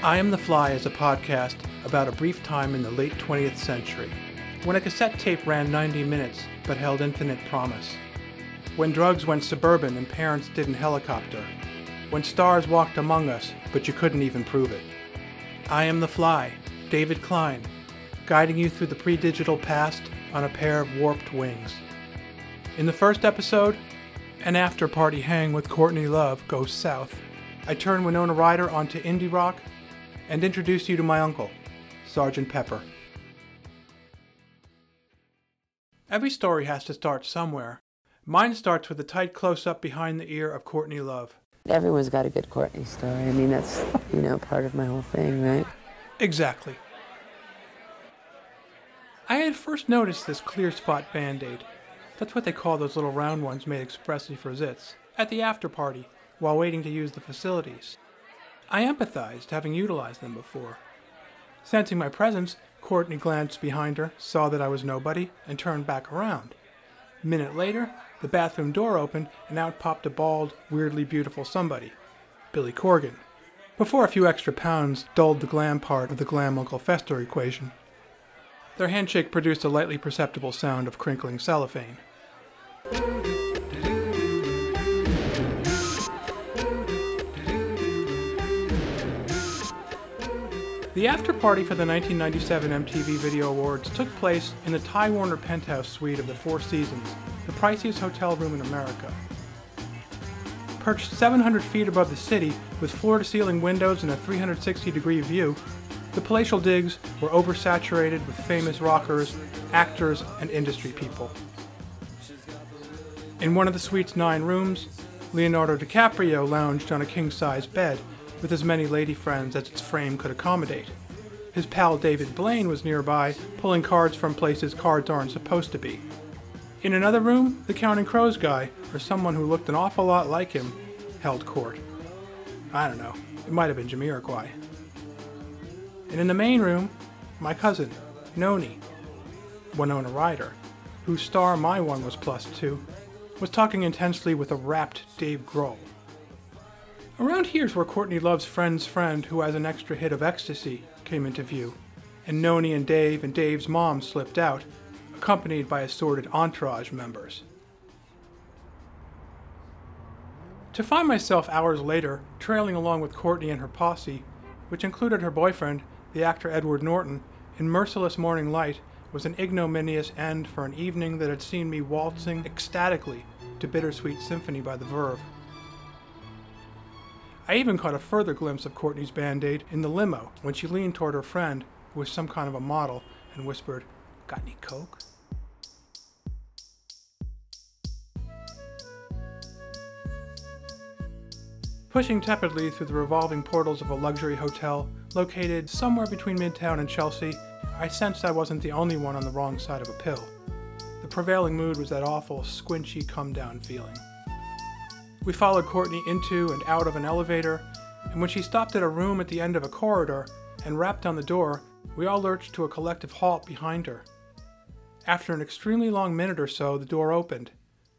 I Am the Fly is a podcast about a brief time in the late 20th century, when a cassette tape ran 90 minutes but held infinite promise, when drugs went suburban and parents didn't helicopter, when stars walked among us but you couldn't even prove it. I Am the Fly, David Klein, guiding you through the pre digital past on a pair of warped wings. In the first episode, an after party hang with Courtney Love goes south. I turn Winona Ryder onto indie rock and introduce you to my uncle, Sergeant Pepper. Every story has to start somewhere. Mine starts with a tight close up behind the ear of Courtney Love. Everyone's got a good Courtney story. I mean, that's, you know, part of my whole thing, right? Exactly. I had first noticed this clear spot band aid. That's what they call those little round ones made expressly for zits. At the after party, while waiting to use the facilities. I empathized, having utilized them before. Sensing my presence, Courtney glanced behind her, saw that I was nobody, and turned back around. A minute later, the bathroom door opened, and out popped a bald, weirdly beautiful somebody Billy Corgan. Before a few extra pounds dulled the glam part of the glam Uncle Fester equation. Their handshake produced a lightly perceptible sound of crinkling cellophane. The after party for the 1997 MTV Video Awards took place in the Ty Warner penthouse suite of the Four Seasons, the priciest hotel room in America. Perched 700 feet above the city, with floor to ceiling windows and a 360 degree view, the palatial digs were oversaturated with famous rockers, actors, and industry people. In one of the suite's nine rooms, Leonardo DiCaprio lounged on a king size bed with as many lady friends as its frame could accommodate. His pal David Blaine was nearby, pulling cards from places cards aren't supposed to be. In another room, the Counting Crows guy, or someone who looked an awful lot like him, held court. I don't know, it might have been Jamiroquai. And in the main room, my cousin, Noni, Winona Ryder, whose star my one was plus two, was talking intensely with a rapt Dave Grohl. Around here's where Courtney Love's friend's friend, who has an extra hit of ecstasy, came into view, and Noni and Dave and Dave's mom slipped out, accompanied by assorted entourage members. To find myself hours later trailing along with Courtney and her posse, which included her boyfriend, the actor Edward Norton, in merciless morning light was an ignominious end for an evening that had seen me waltzing ecstatically to Bittersweet Symphony by the Verve. I even caught a further glimpse of Courtney's band aid in the limo when she leaned toward her friend, who was some kind of a model, and whispered, Got any coke? Pushing tepidly through the revolving portals of a luxury hotel located somewhere between Midtown and Chelsea, I sensed I wasn't the only one on the wrong side of a pill. The prevailing mood was that awful, squinchy, come down feeling. We followed Courtney into and out of an elevator, and when she stopped at a room at the end of a corridor and rapped on the door, we all lurched to a collective halt behind her. After an extremely long minute or so, the door opened,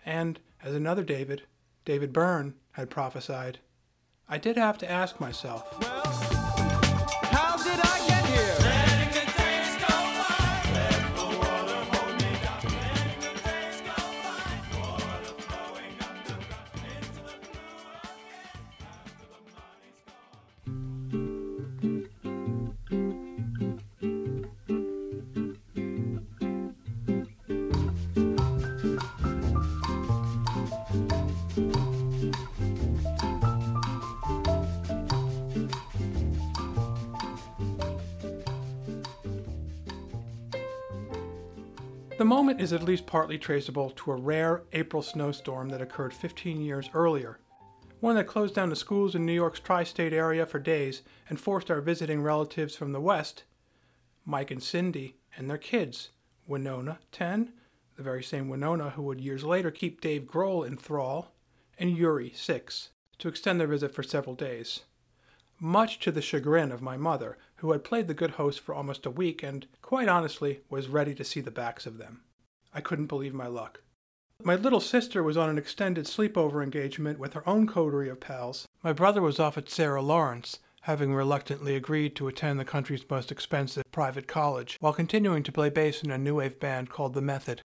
and, as another David, David Byrne, had prophesied, I did have to ask myself. Well. The moment is at least partly traceable to a rare April snowstorm that occurred 15 years earlier, one that closed down the schools in New York's tri state area for days and forced our visiting relatives from the West, Mike and Cindy, and their kids, Winona, 10, the very same Winona who would years later keep Dave Grohl in thrall, and Yuri, 6, to extend their visit for several days. Much to the chagrin of my mother, who had played the good host for almost a week and, quite honestly, was ready to see the backs of them. I couldn't believe my luck. My little sister was on an extended sleepover engagement with her own coterie of pals. My brother was off at Sarah Lawrence, having reluctantly agreed to attend the country's most expensive private college while continuing to play bass in a new wave band called The Method.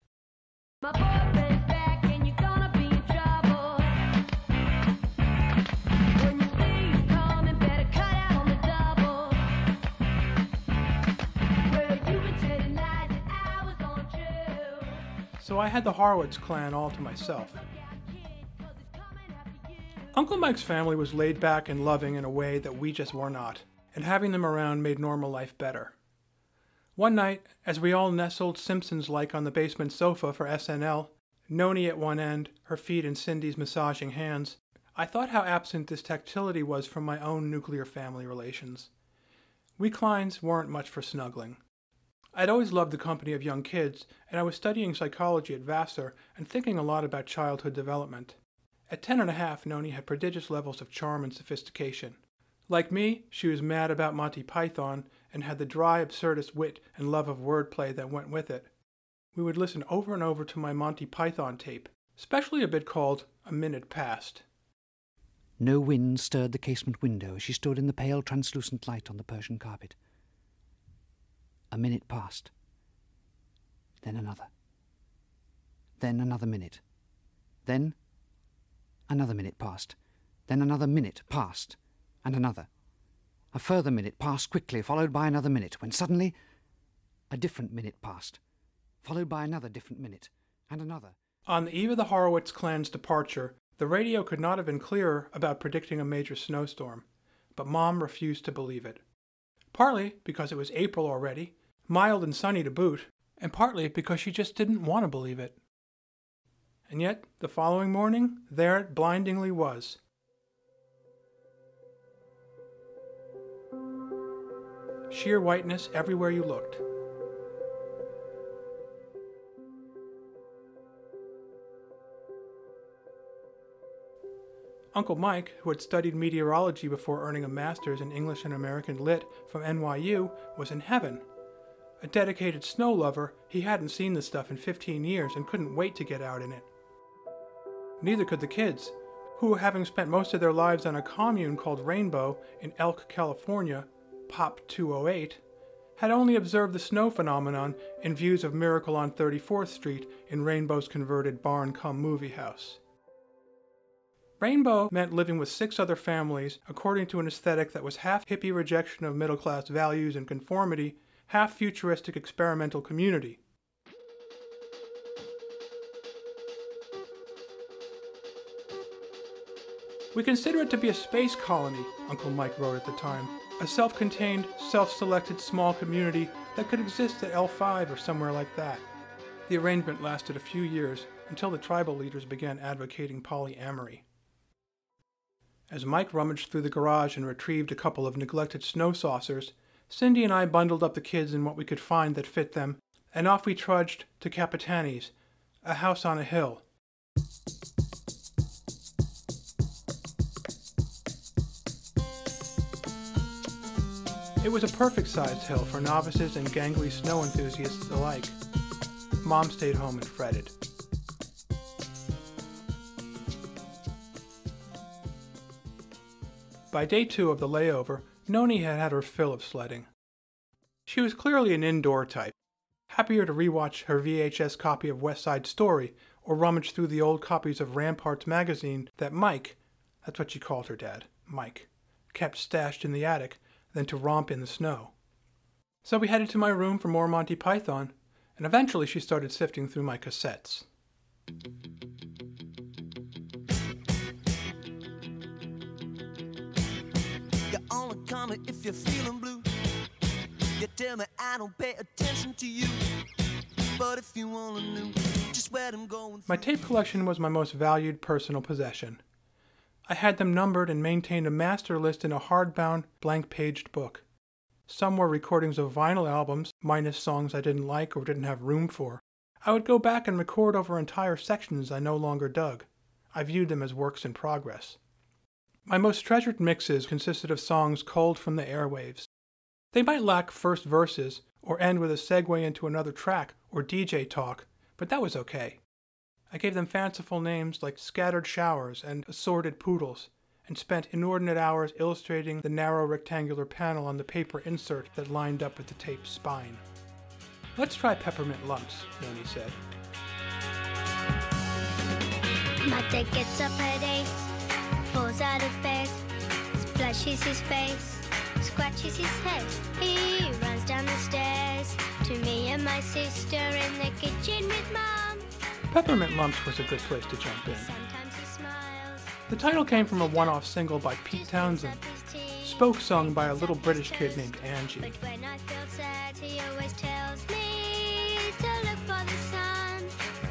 So I had the Horowitz clan all to myself. Uncle Mike's family was laid back and loving in a way that we just were not, and having them around made normal life better. One night, as we all nestled Simpsons like on the basement sofa for SNL, Noni at one end, her feet in Cindy's massaging hands, I thought how absent this tactility was from my own nuclear family relations. We Kleins weren't much for snuggling. I'd always loved the company of young kids, and I was studying psychology at Vassar and thinking a lot about childhood development. At ten and a half, Noni had prodigious levels of charm and sophistication. Like me, she was mad about Monty Python and had the dry, absurdist wit and love of wordplay that went with it. We would listen over and over to my Monty Python tape, especially a bit called A Minute Past. No wind stirred the casement window as she stood in the pale translucent light on the Persian carpet. A minute passed. Then another. Then another minute. Then another minute passed. Then another minute passed. And another. A further minute passed quickly, followed by another minute, when suddenly a different minute passed, followed by another different minute, and another. On the eve of the Horowitz clan's departure, the radio could not have been clearer about predicting a major snowstorm, but Mom refused to believe it. Partly because it was April already, mild and sunny to boot, and partly because she just didn't want to believe it. And yet, the following morning, there it blindingly was. Sheer whiteness everywhere you looked. Uncle Mike, who had studied meteorology before earning a master's in English and American Lit from NYU, was in heaven. A dedicated snow lover, he hadn't seen the stuff in 15 years and couldn't wait to get out in it. Neither could the kids, who, having spent most of their lives on a commune called Rainbow in Elk, California, Pop 208, had only observed the snow phenomenon in views of Miracle on 34th Street in Rainbow's converted barn cum movie house. Rainbow meant living with six other families according to an aesthetic that was half hippie rejection of middle class values and conformity, half futuristic experimental community. We consider it to be a space colony, Uncle Mike wrote at the time. A self contained, self selected small community that could exist at L5 or somewhere like that. The arrangement lasted a few years until the tribal leaders began advocating polyamory. As Mike rummaged through the garage and retrieved a couple of neglected snow saucers, Cindy and I bundled up the kids in what we could find that fit them, and off we trudged to Capitani's, a house on a hill. It was a perfect sized hill for novices and gangly snow enthusiasts alike. Mom stayed home and fretted. By day two of the layover, Noni had had her fill of sledding. She was clearly an indoor type, happier to rewatch her VHS copy of West Side Story or rummage through the old copies of Ramparts magazine that Mike, that's what she called her dad, Mike, kept stashed in the attic than to romp in the snow. So we headed to my room for more Monty Python, and eventually she started sifting through my cassettes. Only coming if you're feeling blue. You tell me I don't pay attention to you. But if you wanna know just where I'm going, My tape collection was my most valued personal possession. I had them numbered and maintained a master list in a hardbound, blank paged book. Some were recordings of vinyl albums, minus songs I didn't like or didn't have room for. I would go back and record over entire sections I no longer dug. I viewed them as works in progress. My most treasured mixes consisted of songs culled from the airwaves. They might lack first verses or end with a segue into another track or DJ talk, but that was okay. I gave them fanciful names like Scattered Showers and Assorted Poodles, and spent inordinate hours illustrating the narrow rectangular panel on the paper insert that lined up with the tape's spine. Let's try peppermint lumps, Noni said. My up at eight, falls out of bed, splashes his face, scratches his head. He runs down the stairs to me and my sister in the kitchen with mom. Peppermint lumps was a good place to jump in. Sometimes he smiles. The title came from a one off single by Pete Townshend, spoke sung by a little British kid named Angie. But when I feel sad, he always tells me to look for the sun.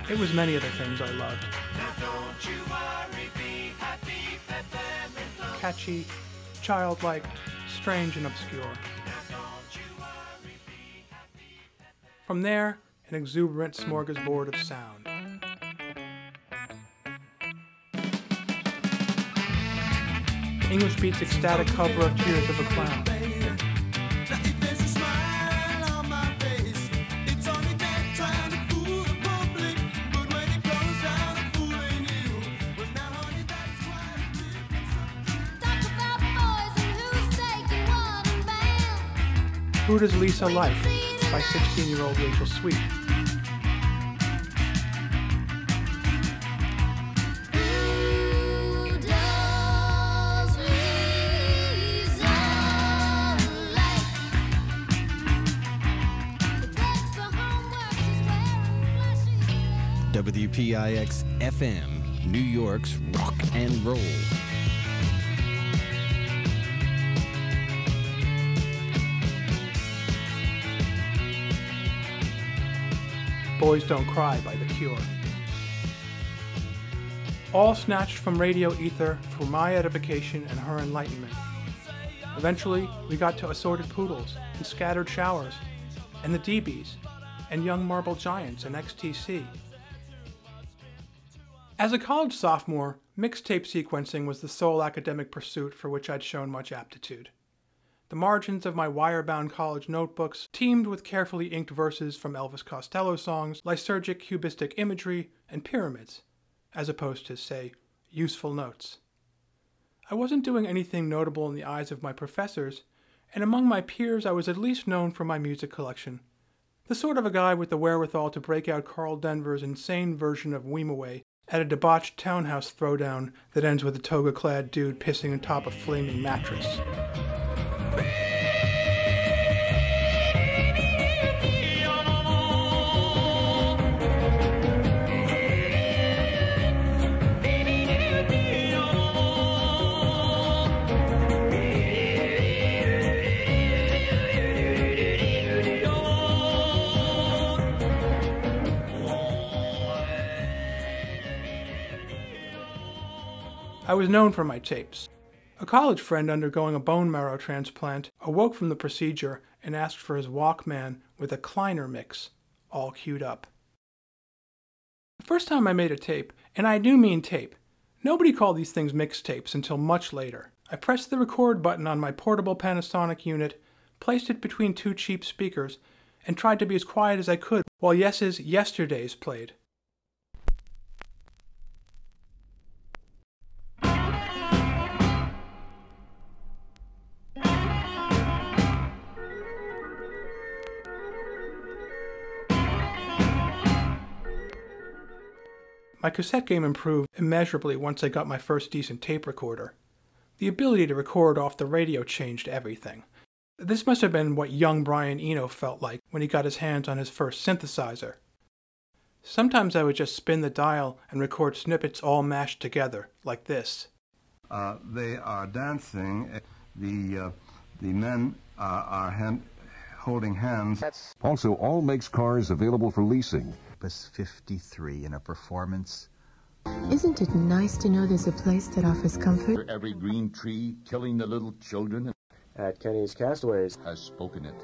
It was many other things I loved. Catchy, childlike, strange, and obscure. From there, an exuberant smorgasbord of sound. English Beat's ecstatic cover of Tears of a Clown. Band. Does Lisa Like by 16 year old Rachel Sweet. Who does Lisa like? The best for homework is wearing flashy. WPIX FM, New York's rock and roll. Boys Don't Cry by The Cure. All snatched from radio ether for my edification and her enlightenment. Eventually, we got to assorted poodles and scattered showers, and the DBs, and young marble giants and XTC. As a college sophomore, mixtape sequencing was the sole academic pursuit for which I'd shown much aptitude. The margins of my wire-bound college notebooks teemed with carefully inked verses from Elvis Costello songs, lysergic cubistic imagery, and pyramids, as opposed to, say, useful notes. I wasn't doing anything notable in the eyes of my professors, and among my peers I was at least known for my music collection. The sort of a guy with the wherewithal to break out Karl Denver's insane version of Wimoweh at a debauched townhouse throwdown that ends with a toga-clad dude pissing atop a flaming mattress. I was known for my tapes. A college friend undergoing a bone marrow transplant awoke from the procedure and asked for his Walkman with a Kleiner mix, all queued up. The first time I made a tape, and I do mean tape, nobody called these things mixtapes until much later. I pressed the record button on my portable Panasonic unit, placed it between two cheap speakers, and tried to be as quiet as I could while Yes's Yesterdays played. My cassette game improved immeasurably once I got my first decent tape recorder. The ability to record off the radio changed everything. This must have been what young Brian Eno felt like when he got his hands on his first synthesizer. Sometimes I would just spin the dial and record snippets all mashed together, like this. Uh, they are dancing. The uh, the men uh, are hand, holding hands. Also, all makes cars available for leasing. Opus 53 in a performance. Isn't it nice to know there's a place that offers comfort? Every green tree killing the little children at Kenny's Castaways has spoken it.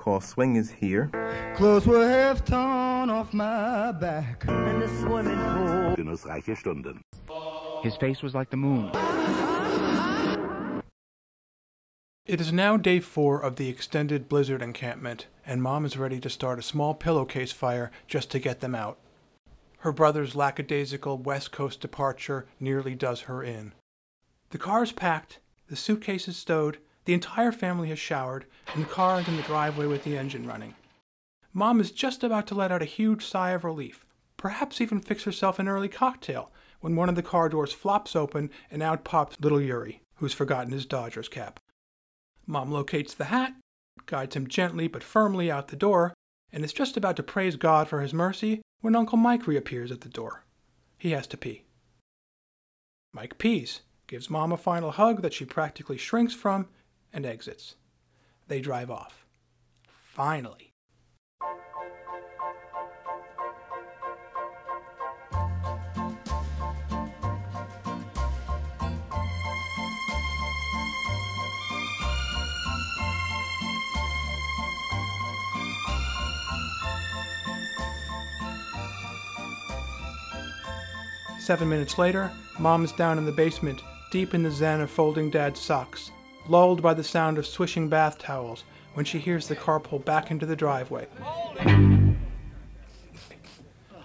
Call Swing is here. Clothes were half torn off my back. In the swimming pool. Genussreiche Stunden. His face was like the moon. It is now day four of the extended blizzard encampment, and Mom is ready to start a small pillowcase fire just to get them out. Her brother's lackadaisical West Coast departure nearly does her in. The car is packed, the suitcase is stowed, the entire family has showered, and the car is in the driveway with the engine running. Mom is just about to let out a huge sigh of relief, perhaps even fix herself an early cocktail, when one of the car doors flops open and out pops little Yuri, who's forgotten his Dodgers cap. Mom locates the hat, guides him gently but firmly out the door, and is just about to praise God for his mercy when Uncle Mike reappears at the door. He has to pee. Mike pees, gives Mom a final hug that she practically shrinks from, and exits. They drive off. Finally. Seven minutes later, Mom is down in the basement, deep in the zen of folding Dad's socks, lulled by the sound of swishing bath towels when she hears the car pull back into the driveway.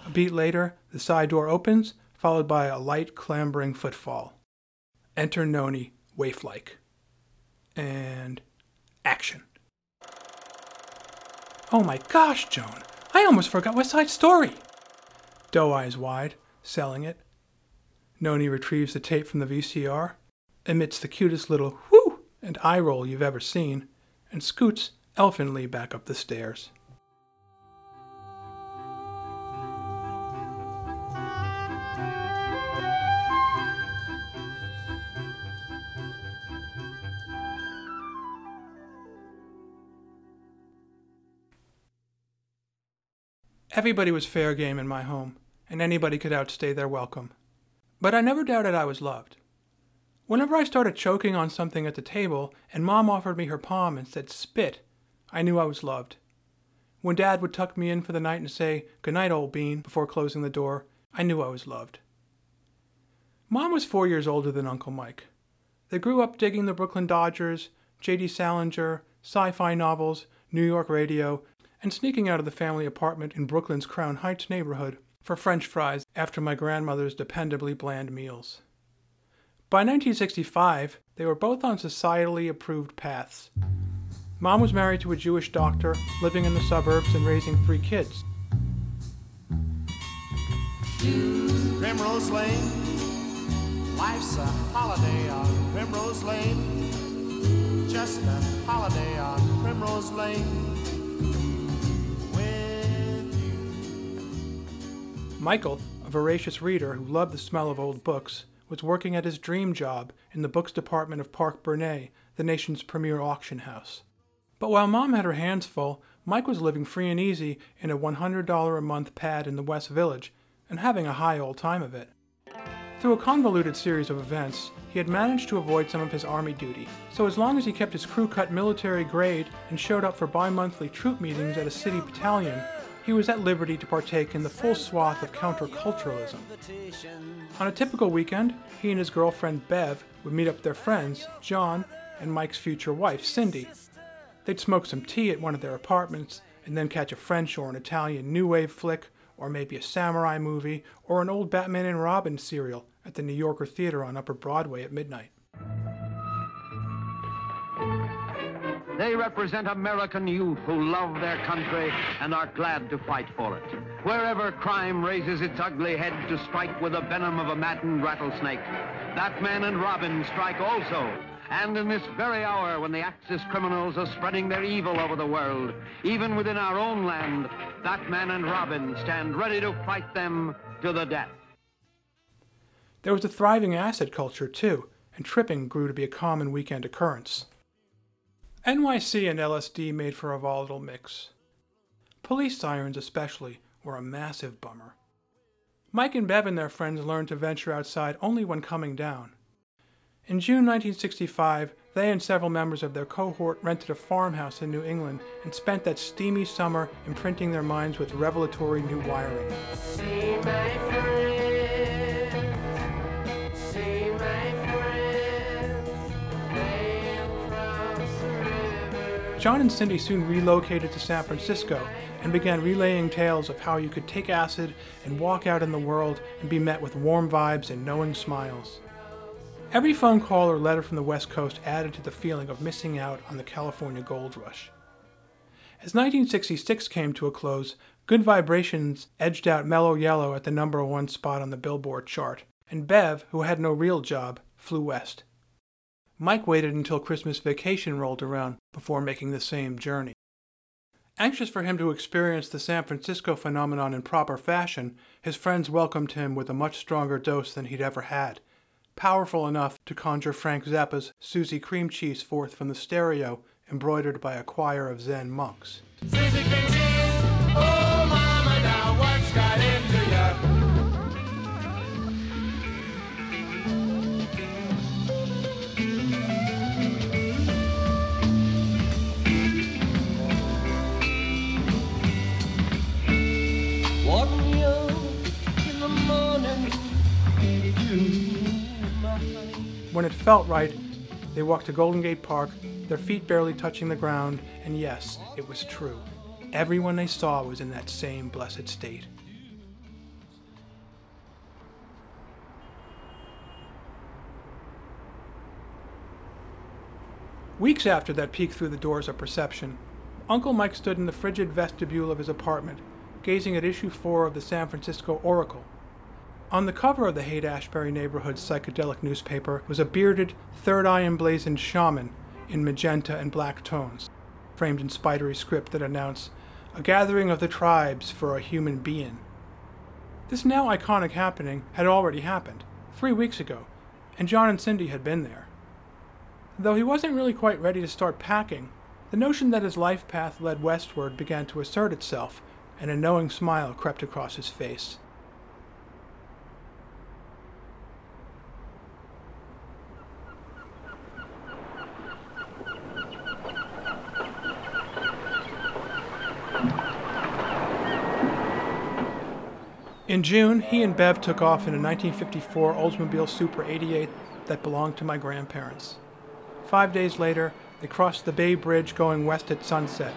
A beat later, the side door opens, followed by a light, clambering footfall. Enter Noni, waif-like. And action. Oh my gosh, Joan! I almost forgot West Side Story! Doe eyes wide, selling it. Noni retrieves the tape from the VCR, emits the cutest little whoo and eye roll you've ever seen, and scoots elfinly back up the stairs. Everybody was fair game in my home, and anybody could outstay their welcome. But I never doubted I was loved. Whenever I started choking on something at the table and Mom offered me her palm and said spit, I knew I was loved. When Dad would tuck me in for the night and say, Good night, old bean, before closing the door, I knew I was loved. Mom was four years older than Uncle Mike. They grew up digging the Brooklyn Dodgers, J.D. Salinger, sci fi novels, New York radio, and sneaking out of the family apartment in Brooklyn's Crown Heights neighborhood for French fries after my grandmother's dependably bland meals. By 1965, they were both on societally approved paths. Mom was married to a Jewish doctor, living in the suburbs and raising three kids. Primrose Lane, life's a holiday on Primrose Lane. Just a holiday on Primrose Lane. Michael, a voracious reader who loved the smell of old books, was working at his dream job in the books department of Parke-Bernet, the nation's premier auction house. But while Mom had her hands full, Mike was living free and easy in a $100 a month pad in the West Village and having a high old time of it. Through a convoluted series of events, he had managed to avoid some of his army duty, so as long as he kept his crew cut military grade and showed up for bi monthly troop meetings at a city battalion, he was at liberty to partake in the full swath of counterculturalism. On a typical weekend, he and his girlfriend Bev would meet up their friends, John, and Mike's future wife, Cindy. They'd smoke some tea at one of their apartments and then catch a French or an Italian new wave flick, or maybe a samurai movie, or an old Batman and Robin serial at the New Yorker Theater on Upper Broadway at midnight. They represent American youth who love their country and are glad to fight for it. Wherever crime raises its ugly head to strike with the venom of a maddened rattlesnake, Batman and Robin strike also. And in this very hour when the Axis criminals are spreading their evil over the world, even within our own land, Batman and Robin stand ready to fight them to the death. There was a thriving acid culture, too, and tripping grew to be a common weekend occurrence. NYC and LSD made for a volatile mix. Police sirens, especially, were a massive bummer. Mike and Bev and their friends learned to venture outside only when coming down. In June 1965, they and several members of their cohort rented a farmhouse in New England and spent that steamy summer imprinting their minds with revelatory new wiring. John and Cindy soon relocated to San Francisco and began relaying tales of how you could take acid and walk out in the world and be met with warm vibes and knowing smiles. Every phone call or letter from the West Coast added to the feeling of missing out on the California gold rush. As 1966 came to a close, Good Vibrations edged out Mellow Yellow at the number one spot on the Billboard chart, and Bev, who had no real job, flew west. Mike waited until Christmas vacation rolled around before making the same journey. Anxious for him to experience the San Francisco phenomenon in proper fashion, his friends welcomed him with a much stronger dose than he'd ever had, powerful enough to conjure Frank Zappa's Susie Cream Cheese forth from the stereo embroidered by a choir of Zen monks. It felt right, they walked to Golden Gate Park, their feet barely touching the ground, and yes, it was true. Everyone they saw was in that same blessed state. Weeks after that peek through the doors of perception, Uncle Mike stood in the frigid vestibule of his apartment, gazing at issue 4 of the San Francisco Oracle. On the cover of the Haight Ashbury neighborhood's psychedelic newspaper was a bearded, third eye emblazoned shaman in magenta and black tones, framed in spidery script that announced, A gathering of the tribes for a human being. This now iconic happening had already happened, three weeks ago, and John and Cindy had been there. Though he wasn't really quite ready to start packing, the notion that his life path led westward began to assert itself, and a knowing smile crept across his face. In June, he and Bev took off in a 1954 Oldsmobile Super 88 that belonged to my grandparents. Five days later, they crossed the Bay Bridge going west at sunset.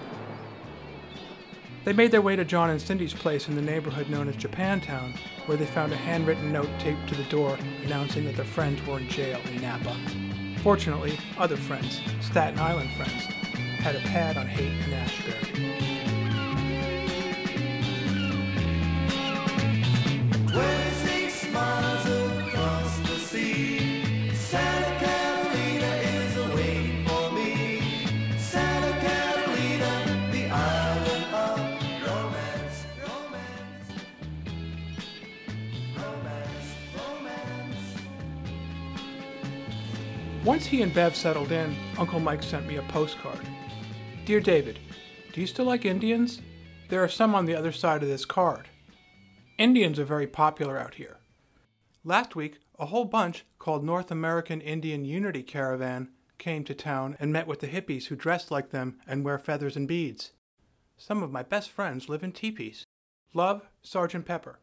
They made their way to John and Cindy's place in the neighborhood known as Japantown, where they found a handwritten note taped to the door announcing that their friends were in jail in Napa. Fortunately, other friends, Staten Island friends, had a pad on Haight and Ashbury. Once he and Bev settled in, Uncle Mike sent me a postcard. Dear David, do you still like Indians? There are some on the other side of this card. Indians are very popular out here. Last week, a whole bunch called North American Indian Unity Caravan came to town and met with the hippies who dress like them and wear feathers and beads. Some of my best friends live in teepees. Love, Sergeant Pepper.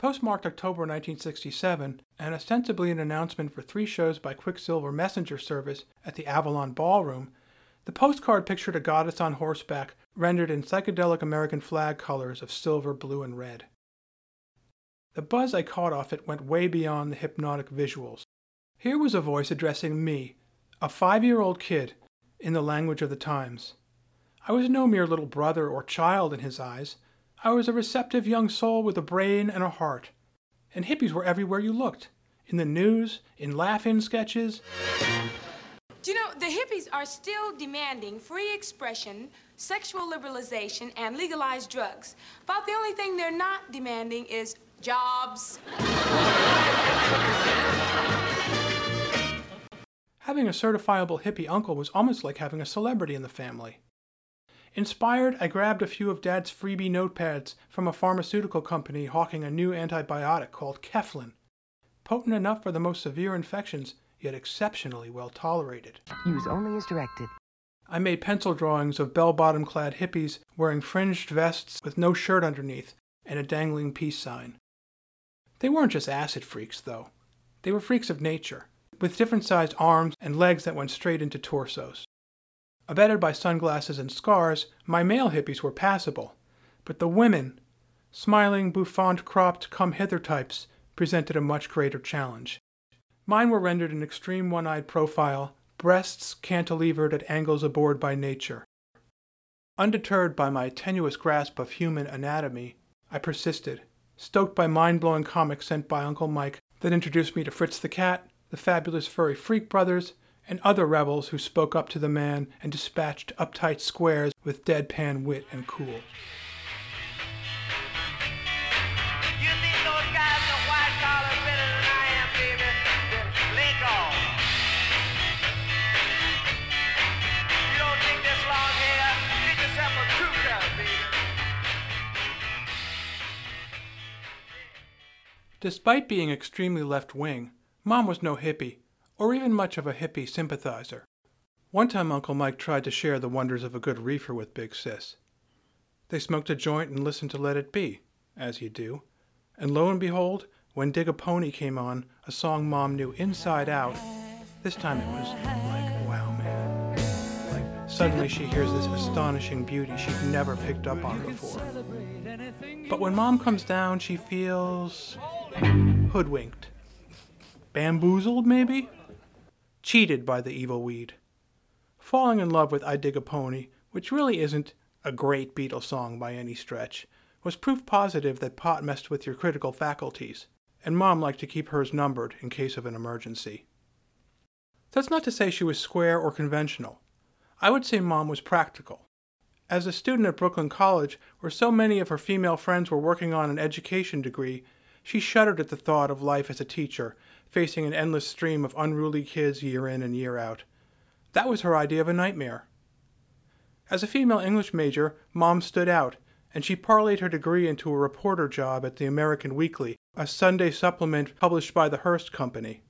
Postmarked October 1967, and ostensibly an announcement for three shows by Quicksilver Messenger Service at the Avalon Ballroom, the postcard pictured a goddess on horseback rendered in psychedelic American flag colors of silver, blue, and red. The buzz I caught off it went way beyond the hypnotic visuals. Here was a voice addressing me, a five year old kid, in the language of the times. I was no mere little brother or child in his eyes. I was a receptive young soul with a brain and a heart. And hippies were everywhere you looked in the news, in laugh in sketches. Do you know, the hippies are still demanding free expression, sexual liberalization, and legalized drugs. About the only thing they're not demanding is jobs. Having a certifiable hippie uncle was almost like having a celebrity in the family. Inspired, I grabbed a few of Dad's freebie notepads from a pharmaceutical company hawking a new antibiotic called Keflin. Potent enough for the most severe infections, yet exceptionally well tolerated. Use only as directed. I made pencil drawings of bell bottom clad hippies wearing fringed vests with no shirt underneath and a dangling peace sign. They weren't just acid freaks, though. They were freaks of nature. with different sized arms and legs that went straight into torsos. Abetted by sunglasses and scars, my male hippies were passable, but the women, smiling, bouffant cropped come hither types, presented a much greater challenge. Mine were rendered an extreme one eyed profile, breasts cantilevered at angles abhorred by nature. Undeterred by my tenuous grasp of human anatomy, I persisted, stoked by mind blowing comics sent by Uncle Mike that introduced me to Fritz the Cat, the fabulous Furry Freak Brothers, and other rebels who spoke up to the man and dispatched uptight squares with deadpan wit and cool. Despite being extremely left wing, Mom was no hippie, or even much of a hippie sympathizer. One time Uncle Mike tried to share the wonders of a good reefer with Big Sis. They smoked a joint and listened to Let It Be, as you do, and lo and behold, when Dig a Pony came on, a song Mom knew inside out, this time it was like, wow, man. Like, suddenly she hears this astonishing beauty she'd never picked up on before. But when Mom comes down, she feels hoodwinked. Bamboozled, maybe? Cheated by the evil weed. Falling in love with I Dig a Pony, which really isn't a great Beatles song by any stretch, was proof positive that pot messed with your critical faculties, and Mom liked to keep hers numbered in case of an emergency. That's not to say she was square or conventional. I would say Mom was practical. As a student at Brooklyn College, where so many of her female friends were working on an education degree, she shuddered at the thought of life as a teacher, facing an endless stream of unruly kids year in and year out. That was her idea of a nightmare. As a female English major, Mom stood out, and she parlayed her degree into a reporter job at the American Weekly, a Sunday supplement published by the Hearst Company.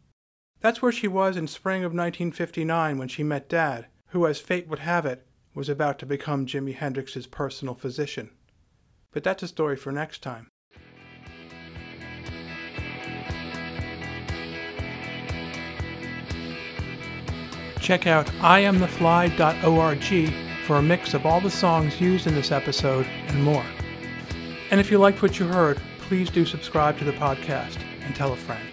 That's where she was in spring of 1959 when she met Dad, who, as fate would have it, was about to become Jimi Hendrix's personal physician. But that's a story for next time. Check out iamthefly.org for a mix of all the songs used in this episode and more. And if you liked what you heard, please do subscribe to the podcast and tell a friend.